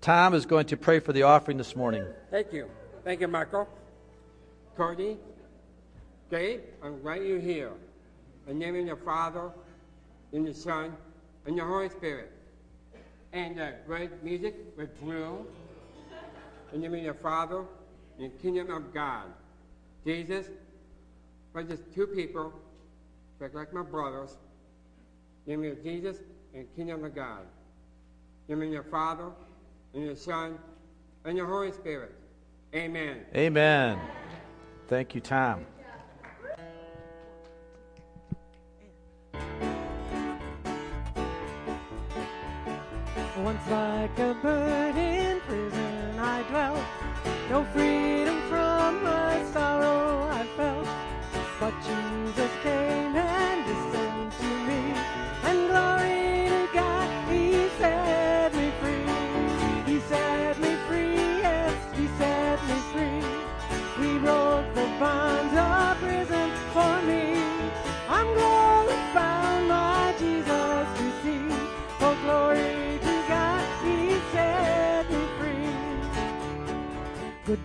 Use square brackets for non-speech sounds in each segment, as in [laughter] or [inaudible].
Tom is going to pray for the offering this morning. Thank you. Thank you, Michael. Cody, Gabe, I'm glad you're here. In the name of the Father, and the Son, and the Holy Spirit. And uh, great music with Drew. In the name of the Father, and the kingdom of God. Jesus, for just two people, just like my brothers. In the name of Jesus and kingdom of God. In the name of the Father, and the Son, and the Holy Spirit. Amen. Amen. Thank you, Tom. Once like a bird in prison I dwelt, no freedom from my sorrow I felt. But Jesus came and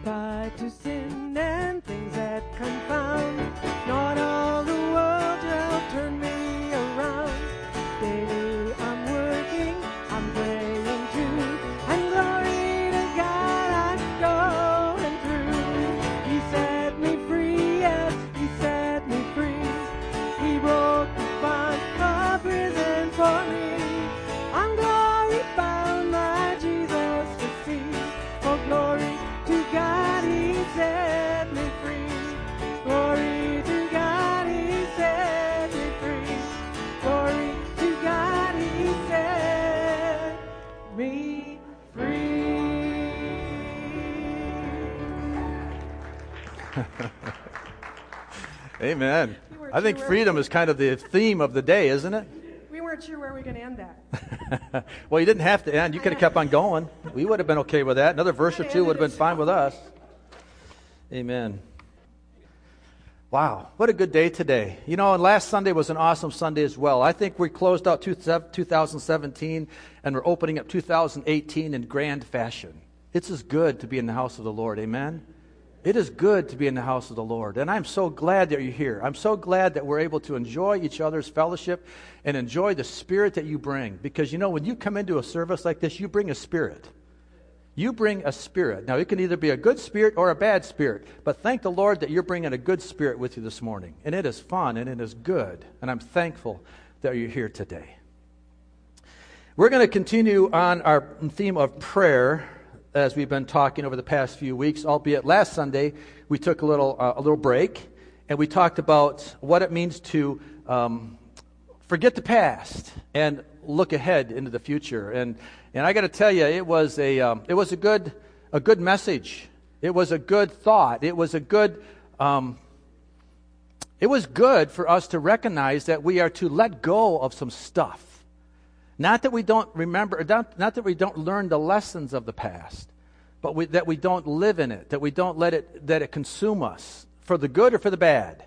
Goodbye to sin and things that confound. Not all the world shall turn me Amen. Were I think too freedom is kind of the theme of the day, isn't it? We weren't sure where we were going to end that. [laughs] well, you didn't have to end. You could have kept on going. We would have been okay with that. Another verse or two would have been fine with us. Amen. Wow, what a good day today. You know, and last Sunday was an awesome Sunday as well. I think we closed out 2017 and we're opening up 2018 in grand fashion. It's as good to be in the house of the Lord. Amen. It is good to be in the house of the Lord. And I'm so glad that you're here. I'm so glad that we're able to enjoy each other's fellowship and enjoy the spirit that you bring. Because you know, when you come into a service like this, you bring a spirit. You bring a spirit. Now, it can either be a good spirit or a bad spirit, but thank the Lord that you're bringing a good spirit with you this morning. And it is fun and it is good. And I'm thankful that you're here today. We're going to continue on our theme of prayer as we've been talking over the past few weeks, albeit last Sunday we took a little, uh, a little break and we talked about what it means to um, forget the past and look ahead into the future. And, and I got to tell you, it was, a, um, it was a, good, a good message. It was a good thought. It was a good. Um, it was good for us to recognize that we are to let go of some stuff. Not that we don't remember, not, not that we don't learn the lessons of the past, but we, that we don't live in it, that we don't let it, that it consume us for the good or for the bad.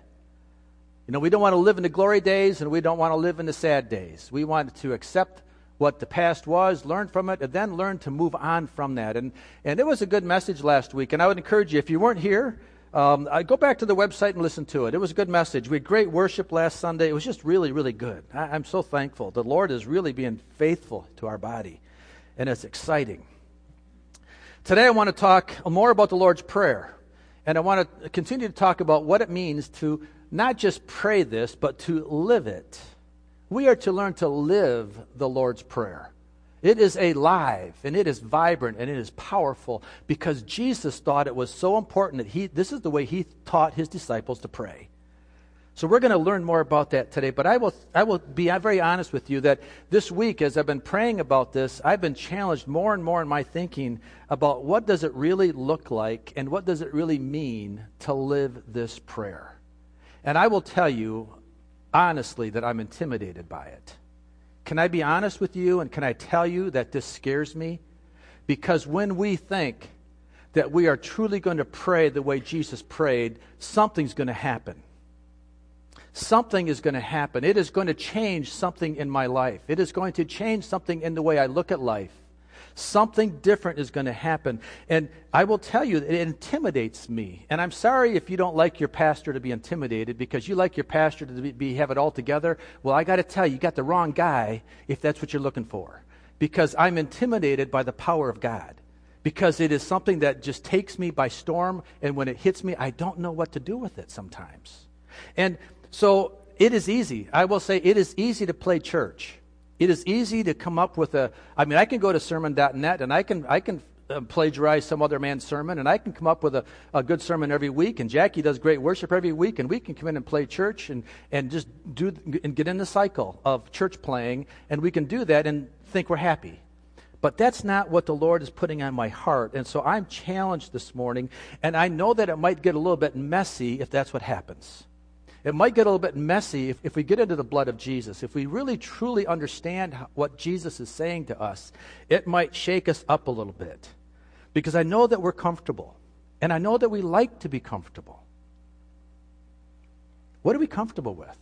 You know, we don't want to live in the glory days and we don't want to live in the sad days. We want to accept what the past was, learn from it, and then learn to move on from that. And, and it was a good message last week. And I would encourage you, if you weren't here, um, I go back to the website and listen to it. It was a good message. We had great worship last Sunday. It was just really, really good. I, I'm so thankful. The Lord is really being faithful to our body, and it's exciting. Today, I want to talk more about the Lord's Prayer, and I want to continue to talk about what it means to not just pray this, but to live it. We are to learn to live the Lord's Prayer. It is alive and it is vibrant and it is powerful because Jesus thought it was so important that he this is the way he taught his disciples to pray. So we're going to learn more about that today, but I will I will be very honest with you that this week as I've been praying about this, I've been challenged more and more in my thinking about what does it really look like and what does it really mean to live this prayer. And I will tell you honestly that I'm intimidated by it. Can I be honest with you and can I tell you that this scares me? Because when we think that we are truly going to pray the way Jesus prayed, something's going to happen. Something is going to happen. It is going to change something in my life. It is going to change something in the way I look at life. Something different is going to happen. And I will tell you, it intimidates me. And I'm sorry if you don't like your pastor to be intimidated because you like your pastor to be, be have it all together. Well, I got to tell you, you got the wrong guy if that's what you're looking for. Because I'm intimidated by the power of God. Because it is something that just takes me by storm, and when it hits me, I don't know what to do with it sometimes. And so it is easy. I will say it is easy to play church. It is easy to come up with a. I mean, I can go to sermon.net and I can I can uh, plagiarize some other man's sermon, and I can come up with a, a good sermon every week. And Jackie does great worship every week, and we can come in and play church and and just do and get in the cycle of church playing, and we can do that and think we're happy. But that's not what the Lord is putting on my heart. And so I'm challenged this morning, and I know that it might get a little bit messy if that's what happens. It might get a little bit messy if, if we get into the blood of Jesus. If we really truly understand what Jesus is saying to us, it might shake us up a little bit. Because I know that we're comfortable. And I know that we like to be comfortable. What are we comfortable with?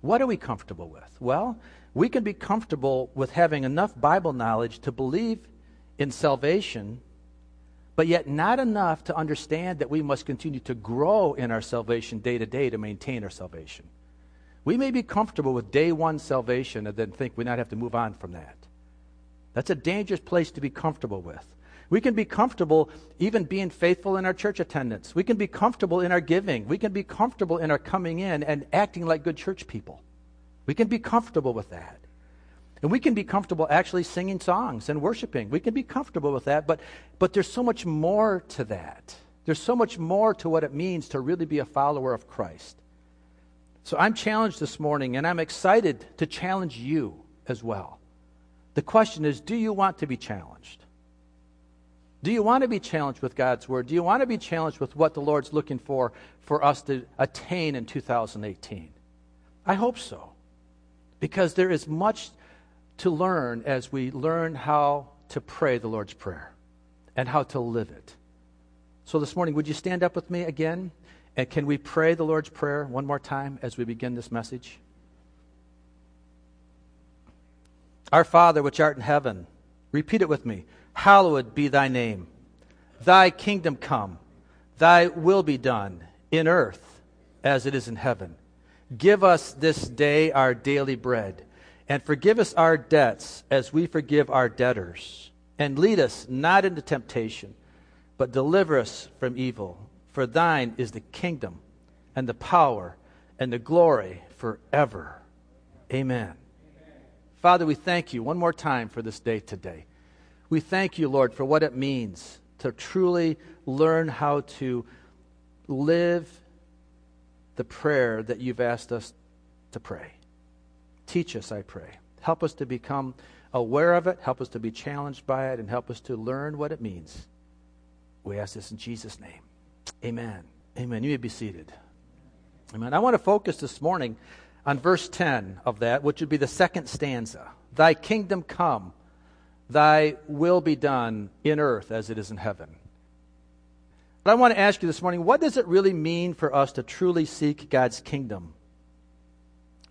What are we comfortable with? Well, we can be comfortable with having enough Bible knowledge to believe in salvation but yet not enough to understand that we must continue to grow in our salvation day to day to maintain our salvation. We may be comfortable with day one salvation and then think we not have to move on from that. That's a dangerous place to be comfortable with. We can be comfortable even being faithful in our church attendance. We can be comfortable in our giving. We can be comfortable in our coming in and acting like good church people. We can be comfortable with that. And we can be comfortable actually singing songs and worshiping. We can be comfortable with that, but, but there's so much more to that. There's so much more to what it means to really be a follower of Christ. So I'm challenged this morning, and I'm excited to challenge you as well. The question is do you want to be challenged? Do you want to be challenged with God's Word? Do you want to be challenged with what the Lord's looking for for us to attain in 2018? I hope so. Because there is much to learn as we learn how to pray the Lord's Prayer and how to live it. So this morning, would you stand up with me again? And can we pray the Lord's Prayer one more time as we begin this message? Our Father, which art in heaven, repeat it with me. Hallowed be thy name. Thy kingdom come. Thy will be done in earth as it is in heaven. Give us this day our daily bread and forgive us our debts as we forgive our debtors. And lead us not into temptation, but deliver us from evil. For thine is the kingdom, and the power, and the glory forever. Amen. Amen. Father, we thank you one more time for this day today. We thank you, Lord, for what it means to truly learn how to live the prayer that you've asked us to pray. Teach us, I pray. Help us to become aware of it, help us to be challenged by it, and help us to learn what it means. We ask this in Jesus' name. Amen. Amen. You may be seated. Amen. I want to focus this morning on verse 10 of that, which would be the second stanza. Thy kingdom come, thy will be done in earth as it is in heaven. But I want to ask you this morning what does it really mean for us to truly seek God's kingdom?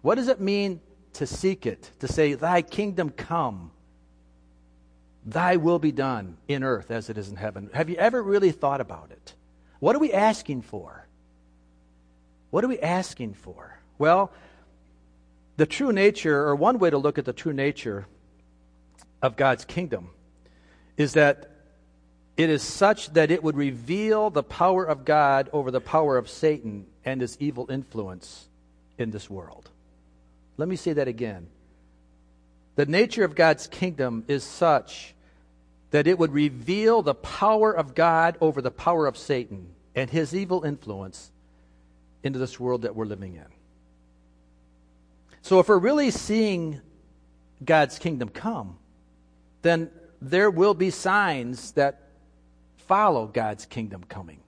What does it mean to seek it, to say, Thy kingdom come, Thy will be done in earth as it is in heaven. Have you ever really thought about it? What are we asking for? What are we asking for? Well, the true nature, or one way to look at the true nature of God's kingdom, is that it is such that it would reveal the power of God over the power of Satan and his evil influence in this world. Let me say that again. The nature of God's kingdom is such that it would reveal the power of God over the power of Satan and his evil influence into this world that we're living in. So, if we're really seeing God's kingdom come, then there will be signs that follow God's kingdom coming.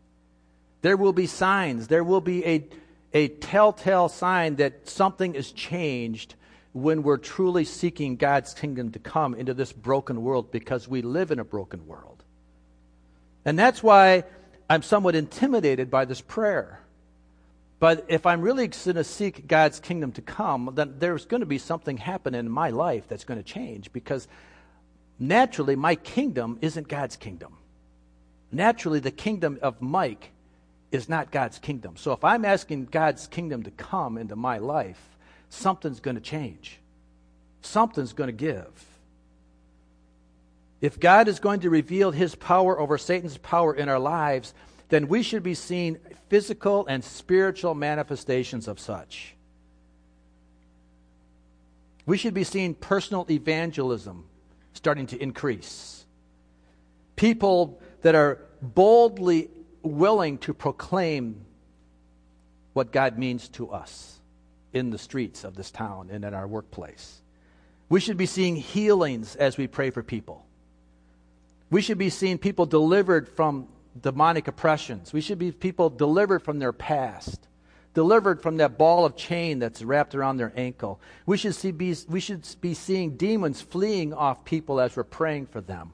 There will be signs, there will be a a telltale sign that something is changed when we're truly seeking God's kingdom to come into this broken world because we live in a broken world. And that's why I'm somewhat intimidated by this prayer. But if I'm really going to seek God's kingdom to come, then there's going to be something happen in my life that's going to change because naturally, my kingdom isn't God's kingdom. Naturally, the kingdom of Mike is not God's kingdom. So if I'm asking God's kingdom to come into my life, something's going to change. Something's going to give. If God is going to reveal his power over Satan's power in our lives, then we should be seeing physical and spiritual manifestations of such. We should be seeing personal evangelism starting to increase. People that are boldly willing to proclaim what God means to us in the streets of this town and in our workplace. We should be seeing healings as we pray for people. We should be seeing people delivered from demonic oppressions. We should be people delivered from their past, delivered from that ball of chain that's wrapped around their ankle. We should, see, be, we should be seeing demons fleeing off people as we're praying for them.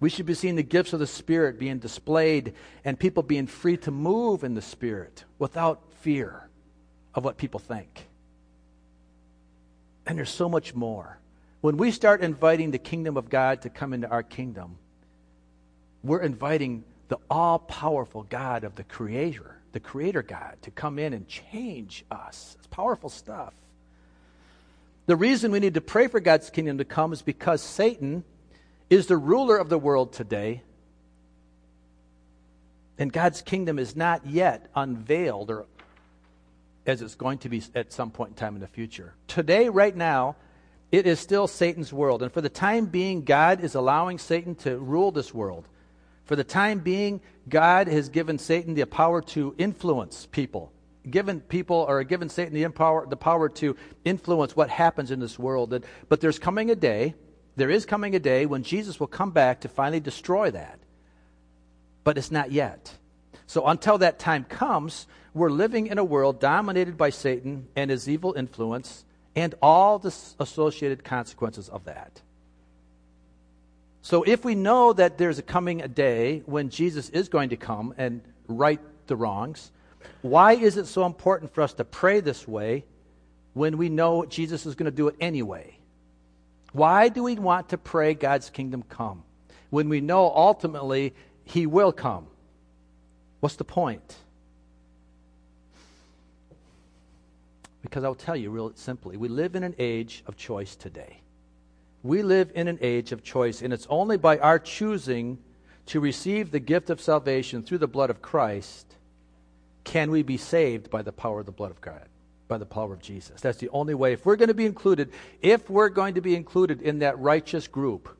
We should be seeing the gifts of the Spirit being displayed and people being free to move in the Spirit without fear of what people think. And there's so much more. When we start inviting the kingdom of God to come into our kingdom, we're inviting the all powerful God of the Creator, the Creator God, to come in and change us. It's powerful stuff. The reason we need to pray for God's kingdom to come is because Satan is the ruler of the world today. And God's kingdom is not yet unveiled or as it's going to be at some point in time in the future. Today, right now, it is still Satan's world. And for the time being, God is allowing Satan to rule this world. For the time being, God has given Satan the power to influence people. Given people or given Satan the, empower, the power to influence what happens in this world. But there's coming a day, there is coming a day when Jesus will come back to finally destroy that. But it's not yet. So until that time comes, we're living in a world dominated by Satan and his evil influence and all the associated consequences of that. So, if we know that there's a coming a day when Jesus is going to come and right the wrongs, why is it so important for us to pray this way when we know Jesus is going to do it anyway? Why do we want to pray God's kingdom come when we know ultimately he will come? What's the point? Because I'll tell you real simply we live in an age of choice today. We live in an age of choice, and it's only by our choosing to receive the gift of salvation through the blood of Christ can we be saved by the power of the blood of God, by the power of Jesus. That's the only way. If we're going to be included, if we're going to be included in that righteous group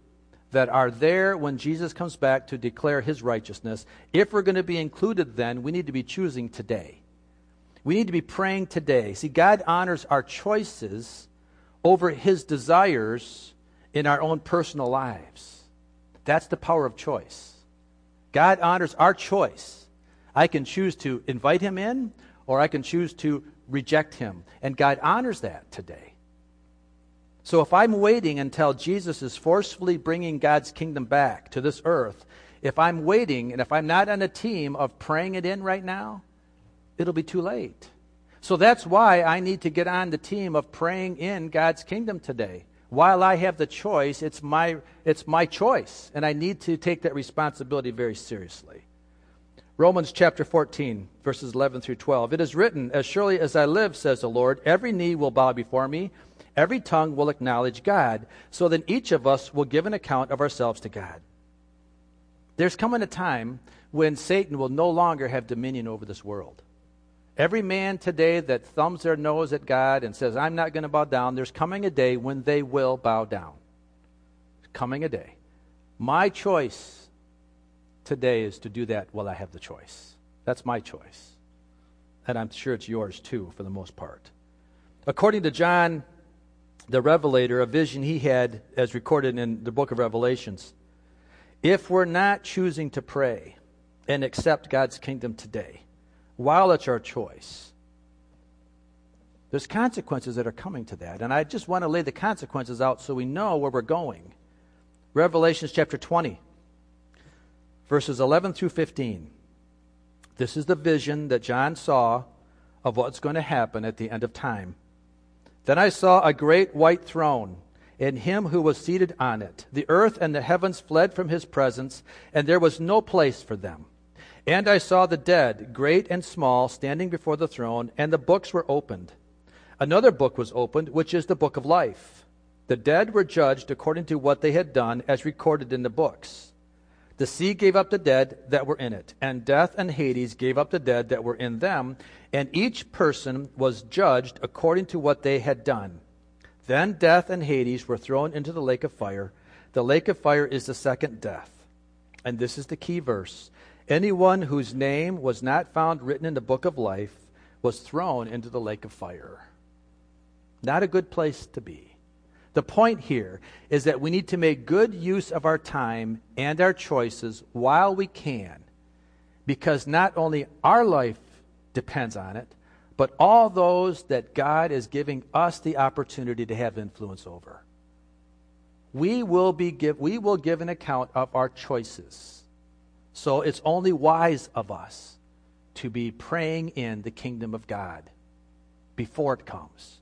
that are there when Jesus comes back to declare his righteousness, if we're going to be included then, we need to be choosing today. We need to be praying today. See, God honors our choices over his desires in our own personal lives. That's the power of choice. God honors our choice. I can choose to invite him in, or I can choose to reject him. And God honors that today. So if I'm waiting until Jesus is forcefully bringing God's kingdom back to this earth, if I'm waiting and if I'm not on a team of praying it in right now, it'll be too late. So that's why I need to get on the team of praying in God's kingdom today. While I have the choice, it's my, it's my choice, and I need to take that responsibility very seriously. Romans chapter 14, verses 11 through 12. It is written, As surely as I live, says the Lord, every knee will bow before me, every tongue will acknowledge God. So then each of us will give an account of ourselves to God. There's coming a time when Satan will no longer have dominion over this world. Every man today that thumbs their nose at God and says, I'm not going to bow down, there's coming a day when they will bow down. coming a day. My choice today is to do that while I have the choice. That's my choice. And I'm sure it's yours too, for the most part. According to John the Revelator, a vision he had, as recorded in the book of Revelations, if we're not choosing to pray and accept God's kingdom today, while it's our choice. There's consequences that are coming to that. And I just want to lay the consequences out so we know where we're going. Revelations chapter 20, verses 11 through 15. This is the vision that John saw of what's going to happen at the end of time. Then I saw a great white throne and him who was seated on it. The earth and the heavens fled from his presence, and there was no place for them. And I saw the dead, great and small, standing before the throne, and the books were opened. Another book was opened, which is the book of life. The dead were judged according to what they had done, as recorded in the books. The sea gave up the dead that were in it, and death and Hades gave up the dead that were in them, and each person was judged according to what they had done. Then death and Hades were thrown into the lake of fire. The lake of fire is the second death. And this is the key verse. Anyone whose name was not found written in the book of life was thrown into the lake of fire. Not a good place to be. The point here is that we need to make good use of our time and our choices while we can, because not only our life depends on it, but all those that God is giving us the opportunity to have influence over. We will, be give, we will give an account of our choices. So it's only wise of us to be praying in the kingdom of God before it comes.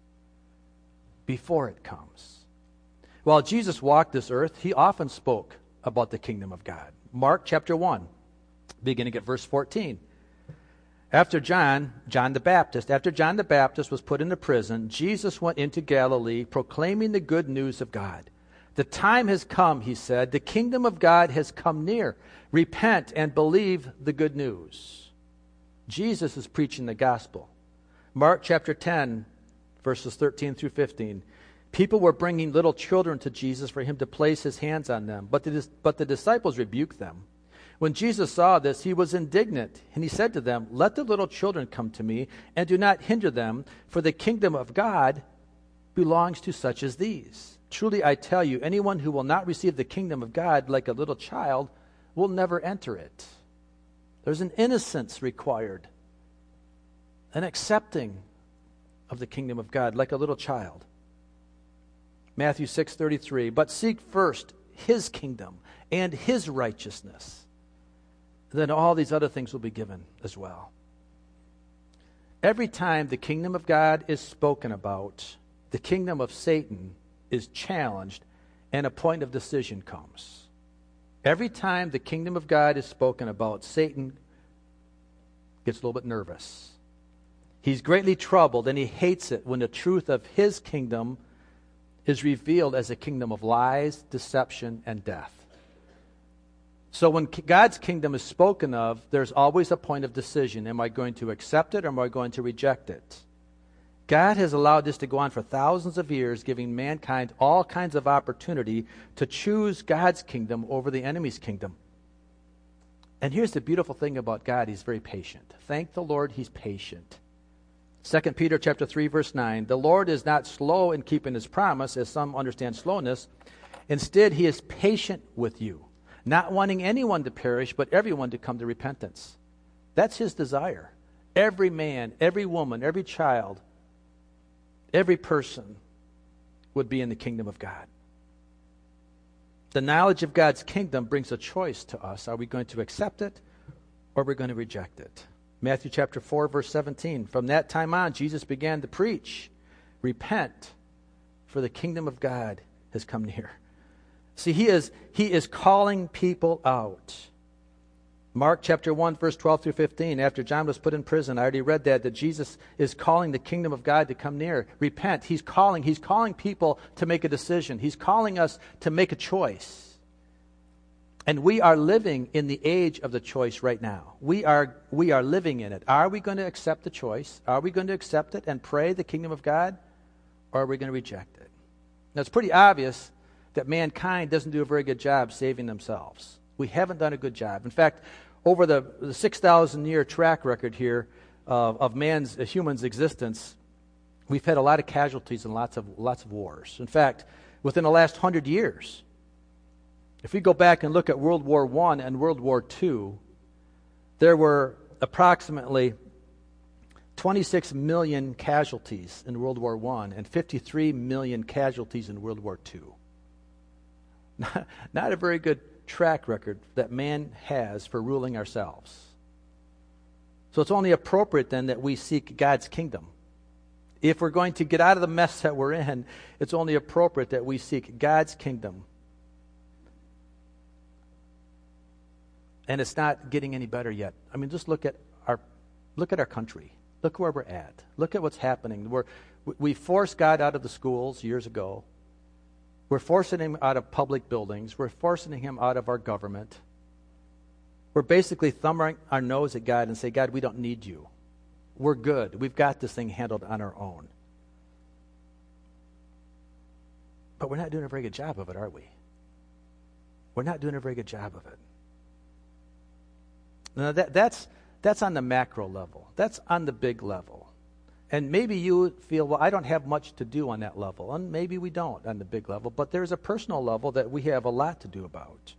Before it comes. While Jesus walked this earth, he often spoke about the kingdom of God. Mark chapter 1, beginning at verse 14. After John, John the Baptist, after John the Baptist was put into prison, Jesus went into Galilee proclaiming the good news of God. The time has come, he said. The kingdom of God has come near. Repent and believe the good news. Jesus is preaching the gospel. Mark chapter 10, verses 13 through 15. People were bringing little children to Jesus for him to place his hands on them, but the, but the disciples rebuked them. When Jesus saw this, he was indignant, and he said to them, Let the little children come to me, and do not hinder them, for the kingdom of God belongs to such as these. Truly I tell you, anyone who will not receive the kingdom of God like a little child will never enter it. There's an innocence required, an accepting of the kingdom of God like a little child. Matthew 6:33, but seek first his kingdom and his righteousness. Then all these other things will be given as well. Every time the kingdom of God is spoken about, the kingdom of Satan is challenged and a point of decision comes. Every time the kingdom of God is spoken about, Satan gets a little bit nervous. He's greatly troubled and he hates it when the truth of his kingdom is revealed as a kingdom of lies, deception, and death. So when God's kingdom is spoken of, there's always a point of decision. Am I going to accept it or am I going to reject it? God has allowed this to go on for thousands of years, giving mankind all kinds of opportunity to choose God's kingdom over the enemy's kingdom. And here's the beautiful thing about God, he's very patient. Thank the Lord, he's patient. 2 Peter chapter 3 verse 9 The Lord is not slow in keeping his promise as some understand slowness. Instead he is patient with you not wanting anyone to perish but everyone to come to repentance. That's his desire. Every man every woman every child every person would be in the kingdom of God. The knowledge of God's kingdom brings a choice to us. Are we going to accept it or are we going to reject it Matthew chapter 4, verse 17. From that time on, Jesus began to preach Repent, for the kingdom of God has come near. See, he is, he is calling people out. Mark chapter 1, verse 12 through 15. After John was put in prison, I already read that, that Jesus is calling the kingdom of God to come near. Repent. He's calling. He's calling people to make a decision. He's calling us to make a choice. And we are living in the age of the choice right now. We are, we are living in it. Are we going to accept the choice? Are we going to accept it and pray the kingdom of God? Or are we going to reject it? Now, it's pretty obvious that mankind doesn't do a very good job saving themselves. We haven't done a good job. In fact, over the, the 6,000 year track record here of man's, uh, human's existence, we've had a lot of casualties and lots of, lots of wars. In fact, within the last hundred years, if we go back and look at World War I and World War II, there were approximately 26 million casualties in World War I and 53 million casualties in World War II. [laughs] Not, not a very good track record that man has for ruling ourselves. So it's only appropriate then that we seek God's kingdom If we're going to get out of the mess that we're in, it's only appropriate that we seek God's kingdom. And it's not getting any better yet. I mean, just look at our look at our country. Look where we're at. Look at what's happening. We're, we forced God out of the schools years ago. We're forcing him out of public buildings. We're forcing him out of our government. We're basically thumbing our nose at God and say, God, we don't need you. We're good. We've got this thing handled on our own. But we're not doing a very good job of it, are we? We're not doing a very good job of it. Now, that, that's, that's on the macro level, that's on the big level. And maybe you feel, well, I don't have much to do on that level. And maybe we don't on the big level. But there's a personal level that we have a lot to do about.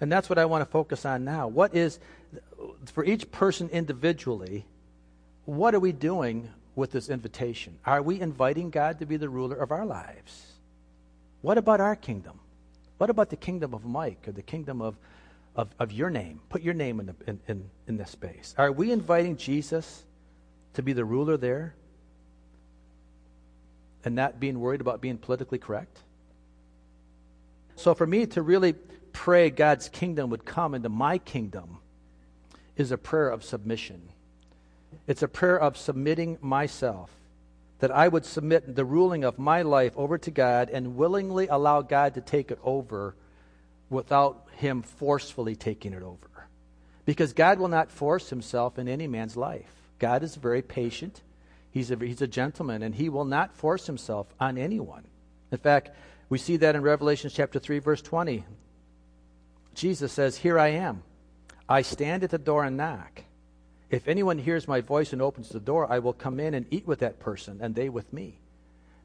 And that's what I want to focus on now. What is, for each person individually, what are we doing with this invitation? Are we inviting God to be the ruler of our lives? What about our kingdom? What about the kingdom of Mike or the kingdom of, of, of your name? Put your name in, the, in, in, in this space. Are we inviting Jesus to be the ruler there and not being worried about being politically correct? So, for me to really pray God's kingdom would come into my kingdom is a prayer of submission. It's a prayer of submitting myself, that I would submit the ruling of my life over to God and willingly allow God to take it over without Him forcefully taking it over. Because God will not force Himself in any man's life. God is very patient. He's a, he's a gentleman, and he will not force himself on anyone. In fact, we see that in Revelation chapter 3, verse 20. Jesus says, Here I am. I stand at the door and knock. If anyone hears my voice and opens the door, I will come in and eat with that person, and they with me.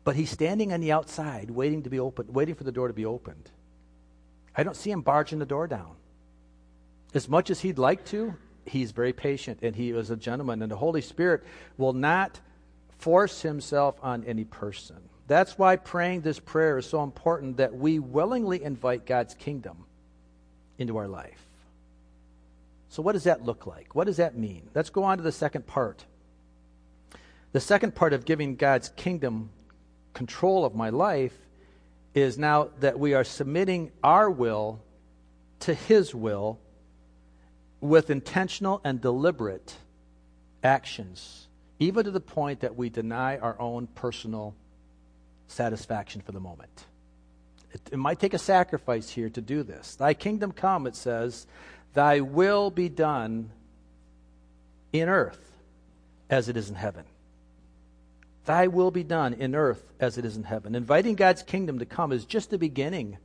But he's standing on the outside, waiting to be opened, waiting for the door to be opened. I don't see him barging the door down. As much as he'd like to, he's very patient and he is a gentleman. And the Holy Spirit will not force himself on any person. That's why praying this prayer is so important that we willingly invite God's kingdom into our life. So, what does that look like? What does that mean? Let's go on to the second part. The second part of giving God's kingdom control of my life is now that we are submitting our will to His will with intentional and deliberate actions, even to the point that we deny our own personal satisfaction for the moment. It, it, might take a sacrifice here to do this. Thy kingdom come, it says, thy will be done in earth as it is in heaven. Thy will be done in earth as it is in heaven. Inviting God's kingdom to come is just the beginning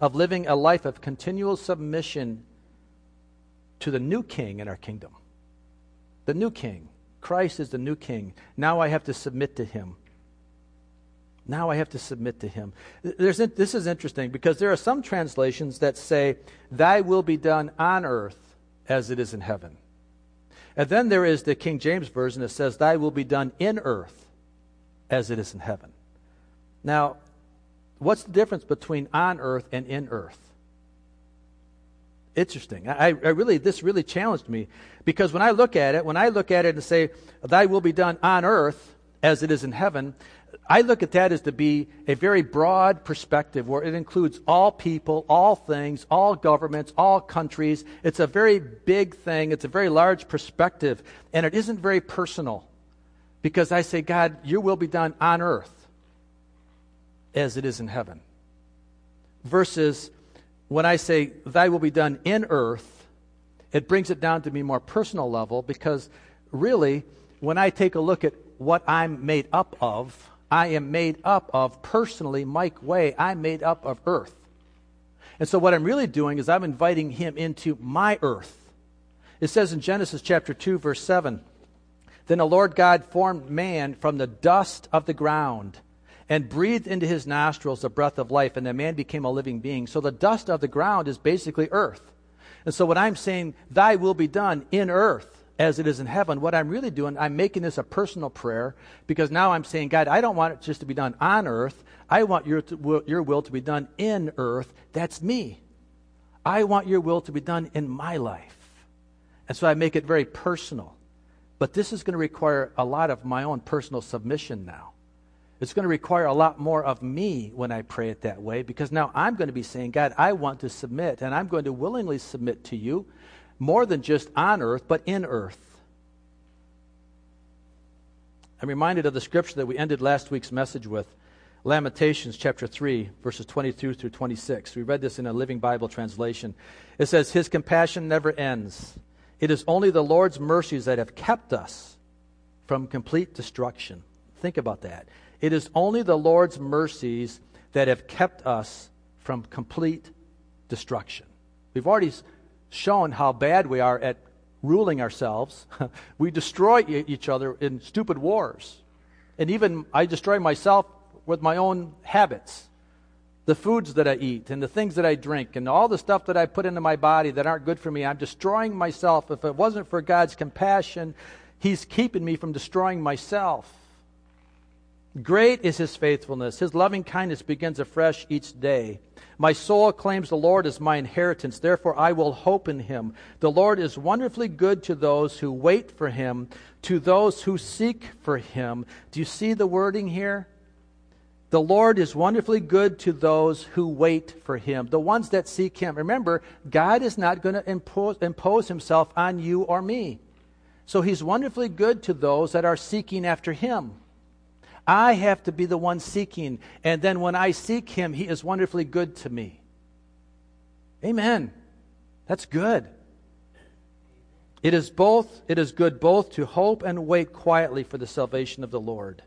of living a life of continual submission to the new king in our kingdom. The new king. Christ is the new king. Now I have to submit to him. Now I have to submit to him. There's, this is interesting because there are some translations that say, Thy will be done on earth as it is in heaven. And then there is the King James Version that says, Thy will be done in earth as it is in heaven. Now, what's the difference between on earth and in earth? interesting. I, I, really, this really challenged me because when I look at it, when I look at it and say, "Thy will be done on earth as it is in heaven," I look at that as to be a very broad perspective where it includes all people, all things, all governments, all countries. It's a very big thing. It's a very large perspective, and it isn't very personal because I say, God, your will be done on earth as it is in heaven. Versus when I say, Thy will be done in earth, it brings it down to me more personal level because really, when I take a look at what I'm made up of, I am made up of personally, Mike Way, I'm made up of earth. And so what I'm really doing is I'm inviting him into my earth. It says in Genesis chapter 2, verse 7 Then the Lord God formed man from the dust of the ground and breathed into his nostrils the breath of life, and the man became a living being. So the dust of the ground is basically earth. And so what I'm saying, thy will be done in earth as it is in heaven, what I'm really doing, I'm making this a personal prayer because now I'm saying, God, I don't want it just to be done on earth. I want your, to, your will to be done in earth. That's me. I want your will to be done in my life. And so I make it very personal. But this is going to require a lot of my own personal submission now. It's going to require a lot more of me when I pray it that way because now I'm going to be saying, God, I want to submit, and I'm going to willingly submit to you more than just on earth, but in earth. I'm reminded of the scripture that we ended last week's message with Lamentations chapter 3, verses 22 through 26. We read this in a Living Bible translation. It says, His compassion never ends. It is only the Lord's mercies that have kept us from complete destruction. Think about that. It is only the Lord's mercies that have kept us from complete destruction. We've already shown how bad we are at ruling ourselves. [laughs] we destroy each other in stupid wars. And even I destroy myself with my own habits the foods that I eat and the things that I drink and all the stuff that I put into my body that aren't good for me. I'm destroying myself. If it wasn't for God's compassion, He's keeping me from destroying myself. Great is His faithfulness. His loving kindness begins afresh each day. My soul claims the Lord as my inheritance. Therefore, I will hope in Him. The Lord is wonderfully good to those who wait for Him, to those who seek for Him. Do you see the wording here? The Lord is wonderfully good to those who wait for him, the ones that seek him. Remember, God is not going to impose, impose, himself on you or me. So he's wonderfully good to those that are seeking after him. I have to be the one seeking, and then when I seek him, he is wonderfully good to me. Amen. That's good. It is both it is good both to hope and wait quietly for the salvation of the Lord.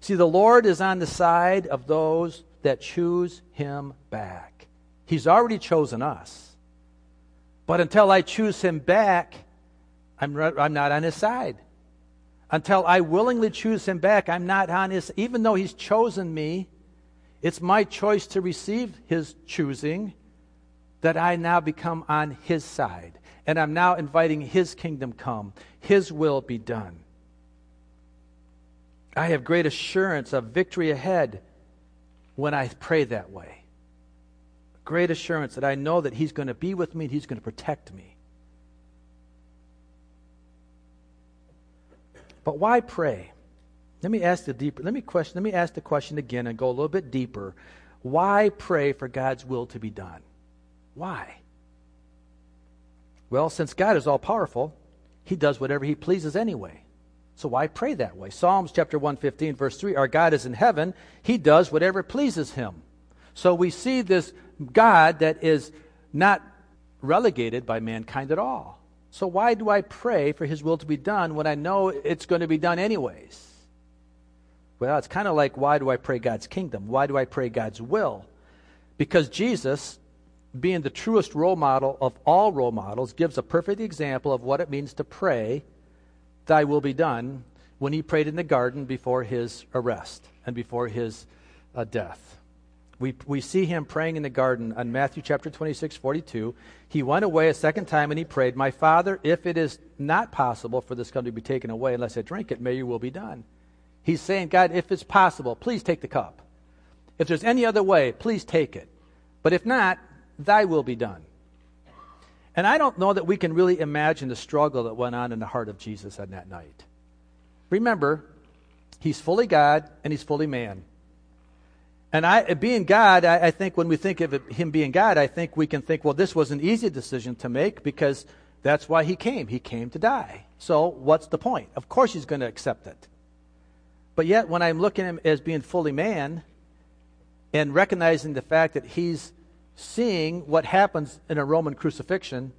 See, the Lord is on the side of those that choose Him back. He's already chosen us. But until I choose Him back, I'm, I'm not on His side. Until I willingly choose Him back, I'm not on His Even though He's chosen me, it's my choice to receive His choosing that I now become on His side. And I'm now inviting His kingdom come, His will be done. I have great assurance of victory ahead when I pray that way. Great assurance that I know that He's going to be with me and He's going to protect me. But why pray? Let me ask the deeper. Let me question. Let me ask the question again and go a little bit deeper. Why pray for God's will to be done? Why? Well, since God is all powerful, He does whatever He pleases anyway. So why pray that way? Psalms chapter 115, verse 3 Our God is in heaven, He does whatever pleases Him. So we see this God that is not relegated by mankind at all. So why do I pray for His will to be done when I know it's going to be done anyways? Well, it's kind of like why do I pray God's kingdom? Why do I pray God's will? Because Jesus, being the truest role model of all role models, gives a perfect example of what it means to pray Thy will be done, when he prayed in the garden before his arrest and before his uh, death. We, we see him praying in the garden on Matthew chapter 26, 42. He went away a second time and he prayed, My Father, if it is not possible for this cup to be taken away unless I drink it, may your will be done. He's saying, God, if it's possible, please take the cup. If there's any other way, please take it. But if not, thy will be done. And I don't know that we can really imagine the struggle that went on in the heart of Jesus on that night. Remember, he's fully God and he's fully man. And I, being God, I, I think when we think of it, him being God, I think we can think, well, this was an easy decision to make because that's why he came. He came to die. So what's the point? Of course he's going to accept it. But yet, when I'm looking at him as being fully man and recognizing the fact that he's seeing what happens in a Roman crucifixion,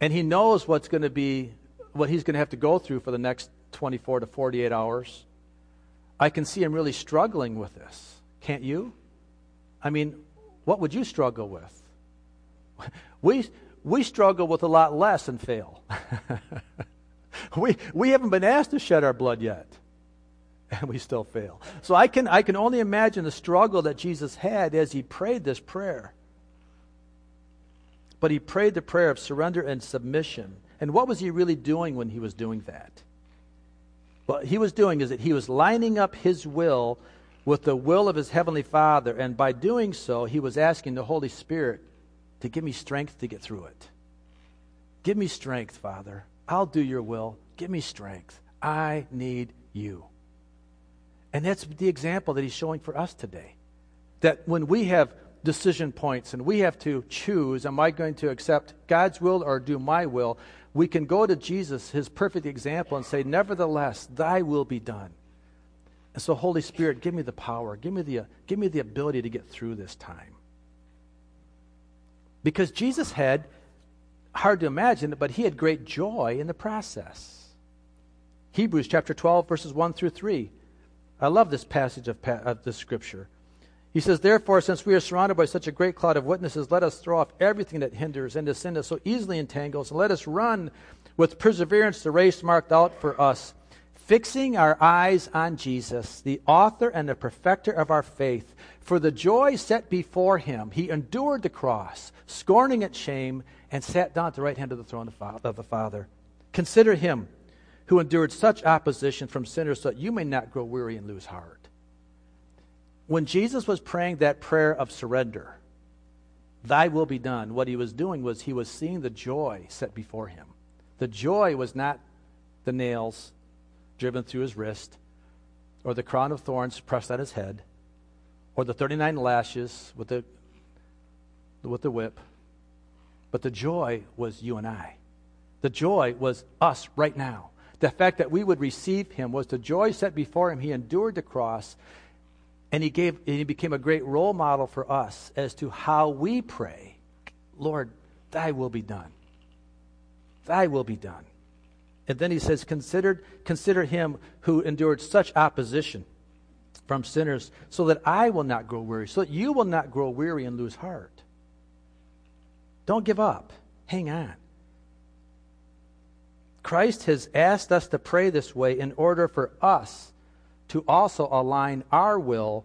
and he knows what's going to be, what he's going to have to go through for the next 24 to 48 hours. I can see him really struggling with this. Can't you? I mean, what would you struggle with? [laughs] We, we struggle with a lot less and fail. [laughs] we, we haven't been asked to shed our blood yet, [laughs] and we still fail. So I can, I can only imagine the struggle that Jesus had as he prayed this prayer. But he prayed the prayer of surrender and submission. And what was he really doing when he was doing that? What he was doing is that he was lining up his will with the will of his heavenly Father. And by doing so, he was asking the Holy Spirit to give me strength to get through it. Give me strength, Father. I'll do your will. Give me strength. I need you. And that's the example that he's showing for us today. That when we have decision points and we have to choose, am I going to accept God's will or do my will? We can go to Jesus, his perfect example, and say, Nevertheless, thy will be done. And so, Holy Spirit, give me the power, give me the, give me the ability to get through this time. Because Jesus had, hard to imagine, but he had great joy in the process. Hebrews chapter 12, verses 1 through 3. I love this passage of, of the scripture. He says, Therefore, since we are surrounded by such a great cloud of witnesses, let us throw off everything that hinders and the sin that so easily entangles, and let us run with perseverance the race marked out for us fixing our eyes on Jesus, the author and the perfecter of our faith. For the joy set before him, he endured the cross, scorning its shame, and sat down at the right hand of the throne of the Father. Consider him who endured such opposition from sinners so that you may not grow weary and lose heart. When Jesus was praying that prayer of surrender, thy will be done, what he was doing was he was seeing the joy set before him. The joy was not the nails, driven through his wrist, or the crown of thorns pressed on his head, or the 39 lashes with the, with the whip. But the joy was you and I. The joy was us right now. The fact that we would receive him was the joy set before him. He endured the cross, and he, gave, and he became a great role model for us as to how we pray Lord, thy will be done. Thy will be done. And then he says, Consider, consider him who endured such opposition from sinners, so that I will not grow weary, so that you will not grow weary and lose heart. Don't give up. Hang on. Christ has asked us to pray this way in order for us to also align our will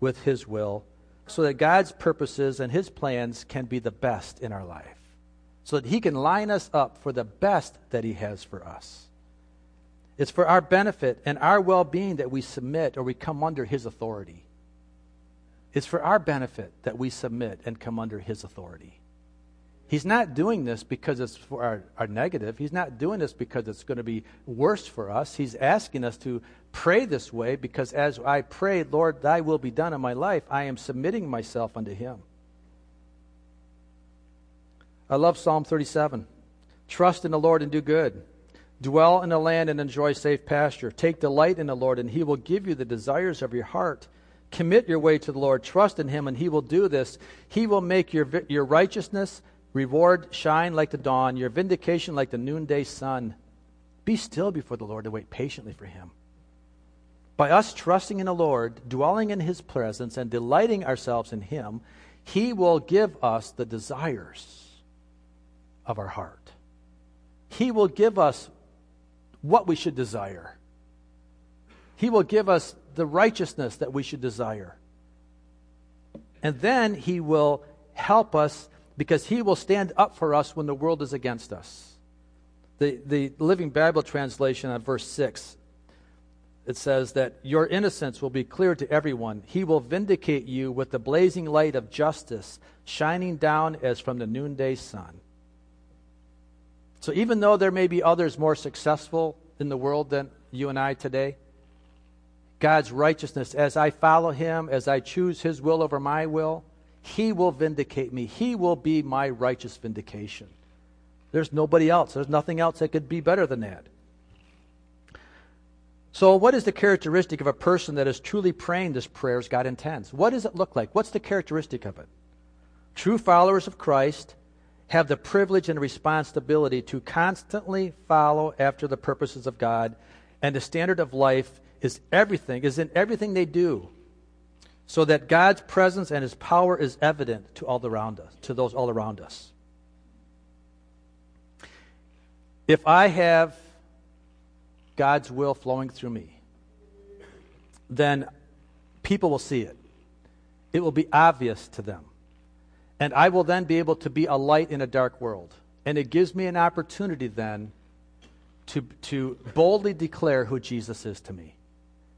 with His will so that God's purposes and His plans can be the best in our life so that He can line us up for the best that He has for us. It's for our benefit and our well being that we submit or we come under His authority. It's for our benefit that we submit and come under His authority. He's not doing this because it's for our, our negative. He's not doing this because it's going to be worse for us. He's asking us to pray this way because as I pray, Lord, thy will be done in my life, I am submitting myself unto Him. I love Psalm 37. Trust in the Lord and do good. Dwell in the land and enjoy safe pasture. Take delight in the Lord, and he will give you the desires of your heart. Commit your way to the Lord. Trust in him, and he will do this. He will make your, your righteousness reward shine like the dawn, your vindication like the noonday sun. Be still before the Lord and wait patiently for him. By us trusting in the Lord, dwelling in his presence, and delighting ourselves in him, he will give us the desires of our heart. He will give us what we should desire. He will give us the righteousness that we should desire. And then He will help us because He will stand up for us when the world is against us. The, the Living Bible translation on verse 6 it says that your innocence will be clear to everyone. He will vindicate you with the blazing light of justice, shining down as from the noonday sun. So even though there may be others more successful in the world than you and I today, God's righteousness, as I follow Him, as I choose His will over my will, He will vindicate me. He will be my righteous vindication. There's nobody else. There's nothing else that could be better than that. So, what is the characteristic of a person that is truly praying this prayer as God intends? What does it look like? What's the characteristic of it? True followers of Christ have the privilege and responsibility to constantly follow after the purposes of God, and the standard of life is everything, is in everything they do, so that God's presence and his power is evident to all around us, to those all around us. If I have God's will flowing through me, then people will see it. It will be obvious to them. And I will then be able to be a light in a dark world. And it gives me an opportunity then to, to boldly declare who Jesus is to me.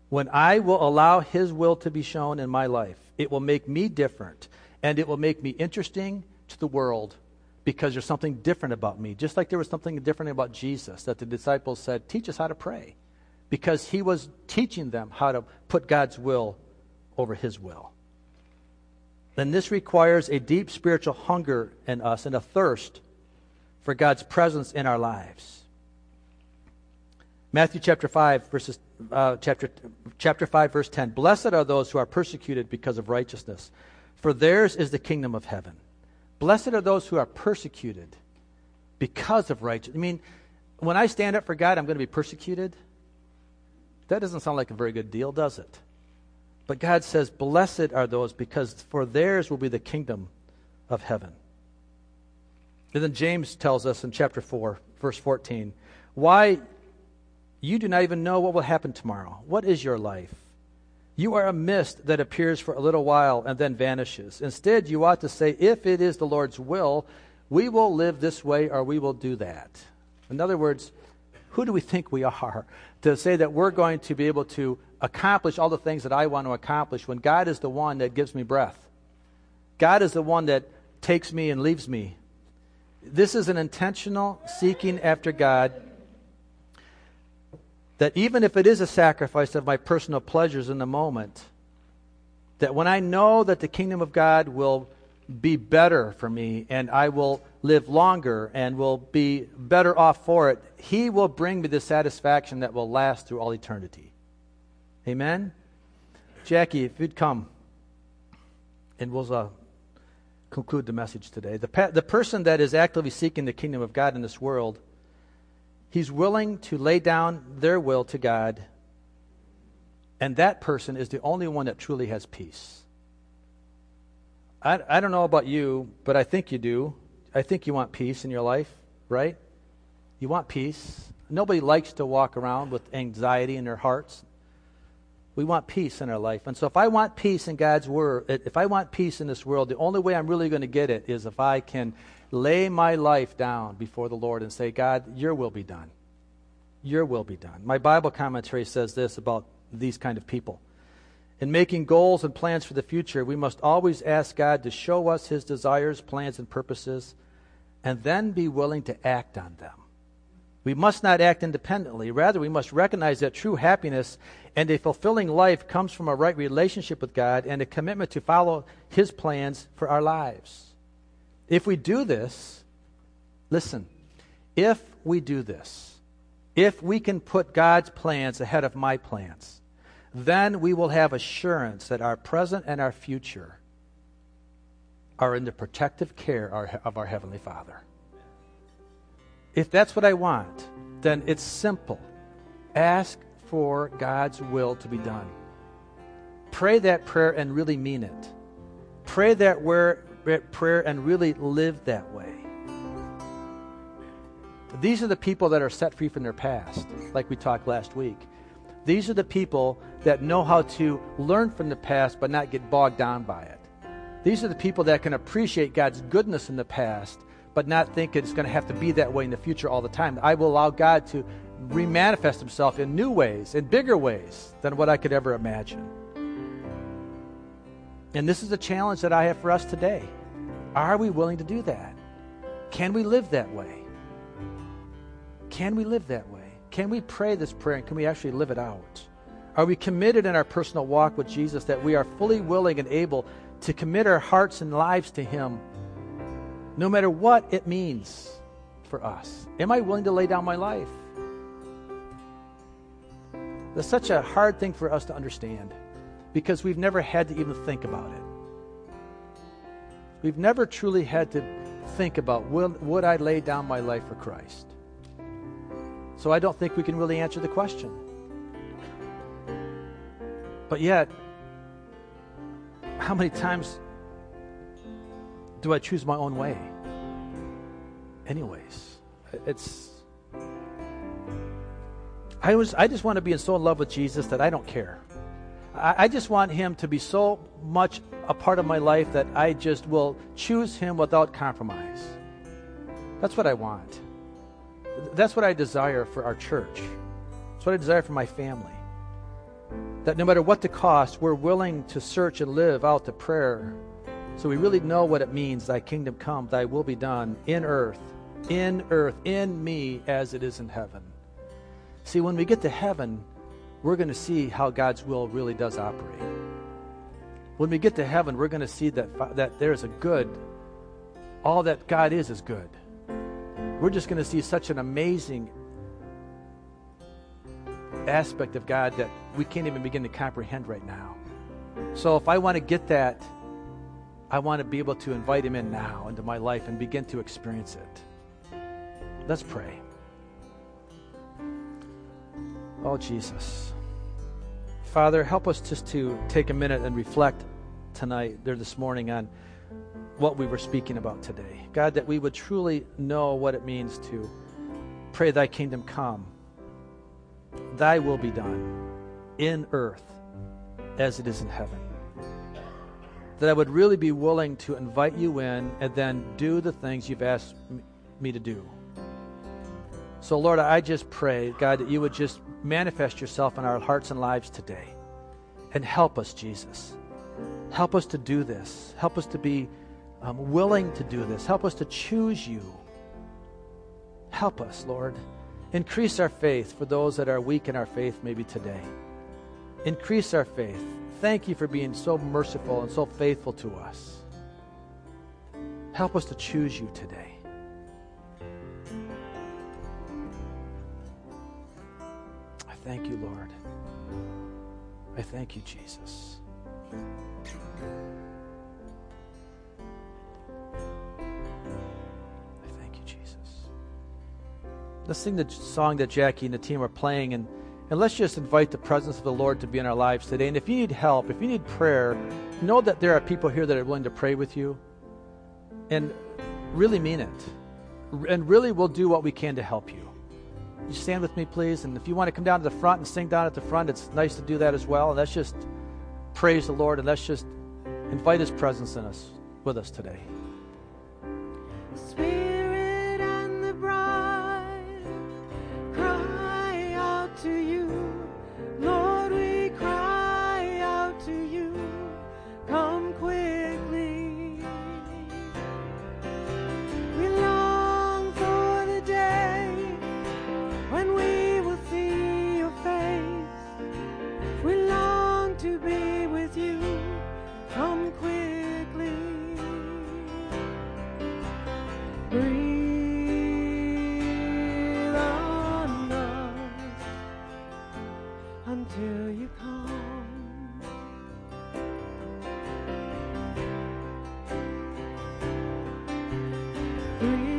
When I will allow His will to be shown in my life, it will make me different and it will make me interesting to the world because there's something different about me. Just like there was something different about Jesus that the disciples said, Teach us how to pray. Because he was teaching them how to put God's will over his will. Then this requires a deep spiritual hunger in us and a thirst for God's presence in our lives. Matthew chapter 5, verses, uh, chapter, chapter 5, verse 10. Blessed are those who are persecuted because of righteousness, for theirs is the kingdom of heaven. Blessed are those who are persecuted because of righteousness. I mean, when I stand up for God, I'm going to be persecuted. That doesn't sound like a very good deal, does it? But God says, Blessed are those because for theirs will be the kingdom of heaven. And then James tells us in chapter 4, verse 14, Why you do not even know what will happen tomorrow. What is your life? You are a mist that appears for a little while and then vanishes. Instead, you ought to say, If it is the Lord's will, we will live this way or we will do that. In other words, who do we think we are [laughs] to say that we're going to be able to accomplish all the things that I want to accomplish when God is the one that gives me breath? God is the one that takes me and leaves me. This is an intentional seeking after God that even if it is a sacrifice of my personal pleasures in the moment, that when I know that the kingdom of God will be better for me and I will live longer and will be better off for it, He will bring me the satisfaction that will last through all eternity. Amen? Jackie, if you'd come and we'll uh, conclude the message today. The, pa- the person that is actively seeking the kingdom of God in this world He's willing to lay down their will to God, and that person is the only one that truly has peace. I, I don't know about you, but I think you do. I think you want peace in your life, right? You want peace. Nobody likes to walk around with anxiety in their hearts. We want peace in our life. And so, if I want peace in God's Word, if I want peace in this world, the only way I'm really going to get it is if I can lay my life down before the Lord and say, God, your will be done. Your will be done. My Bible commentary says this about these kind of people. In making goals and plans for the future, we must always ask God to show us his desires, plans, and purposes, and then be willing to act on them. We must not act independently. Rather, we must recognize that true happiness and a fulfilling life comes from a right relationship with God and a commitment to follow his plans for our lives. If we do this, listen, if we do this, if we can put God's plans ahead of my plans, then we will have assurance that our present and our future are in the protective care of our Heavenly Father. If that's what I want, then it's simple. Ask for God's will to be done. Pray that prayer and really mean it. Pray that prayer and really live that way. These are the people that are set free from their past, like we talked last week. These are the people that know how to learn from the past but not get bogged down by it. These are the people that can appreciate God's goodness in the past but not think it's going to have to be that way in the future all the time. I will allow God to remanifest himself in new ways, in bigger ways than what I could ever imagine. And this is a challenge that I have for us today. Are we willing to do that? Can we live that way? Can we live that way? Can we pray this prayer and can we actually live it out? Are we committed in our personal walk with Jesus that we are fully willing and able to commit our hearts and lives to Him no matter what it means for us? Am I willing to lay down my life? That's such a hard thing for us to understand because we've never had to even think about it. We've never truly had to think about would, would I lay down my life for Christ? So I don't think we can really answer the question. But yet, how many times do I choose my own way? Anyways, it's. I was. I just want to be so in love with Jesus that I don't care. I, I just want Him to be so much a part of my life that I just will choose Him without compromise. That's what I want. That's what I desire for our church. That's what I desire for my family. That no matter what the cost, we're willing to search and live out the prayer So we really know what it means Thy kingdom come, Thy will be done in earth, in earth, in me as it is in heaven. See, when we get to heaven, we're going to see how God's will really does operate. When we get to heaven, we're going to see that, that there's a good, all that God is is good. We're just going to see such an amazing aspect of God that we can't even begin to comprehend right now. So if I want to get that, I want to be able to invite Him in now into my life and begin to experience it. Let's pray. Oh, Jesus. Father, help us just to take a minute and reflect tonight, there this morning, on what we were speaking about today. God, that we would truly know what it means to pray, Thy kingdom come, Thy will be done in earth as it is in heaven. That I would really be willing to invite you in and then do the things you've asked me to do. So, Lord, I just pray, God, that you would just manifest yourself in our hearts and lives today. And help us, Jesus. Help us to do this. Help us to be um, willing to do this. Help us to choose you. Help us, Lord. Increase our faith for those that are weak in our faith, maybe today. Increase our faith. Thank you for being so merciful and so faithful to us. Help us to choose you today. I thank you, Lord. I thank you, Jesus. I thank you, Jesus. Let's sing the song that Jackie and the team are playing, and, and let's just invite the presence of the Lord to be in our lives today. And if you need help, if you need prayer, know that there are people here that are willing to pray with you and really mean it. And really we'll do what we can to help you. You stand with me, please. And if you want to come down to the front and sing down at the front, it's nice to do that as well. And let's just praise the Lord and let's just invite His presence in us with us today. breathe.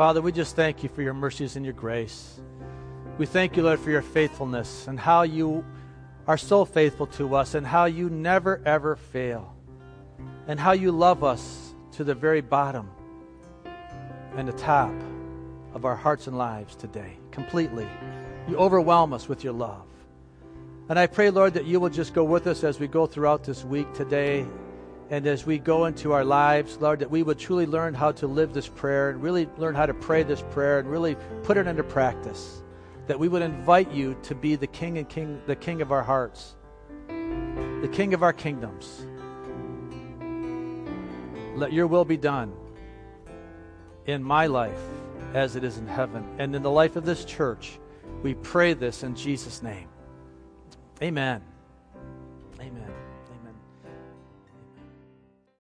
Father, we just thank you for your mercies and your grace. We thank you, Lord, for your faithfulness and how you are so faithful to us and how you never, ever fail. And how you love us to the very bottom and the top of our hearts and lives today, completely. You overwhelm us with your love. And I pray, Lord, that you will just go with us as we go throughout this week today and as we go into our lives, Lord, that we would truly learn how to live this prayer and really learn how to pray this prayer and really put it into practice. That we would invite you to be the king and king, the king of our hearts, the king of our kingdoms. Let your will be done in my life as it is in heaven and in the life of this church. We pray this in Jesus' name. Amen.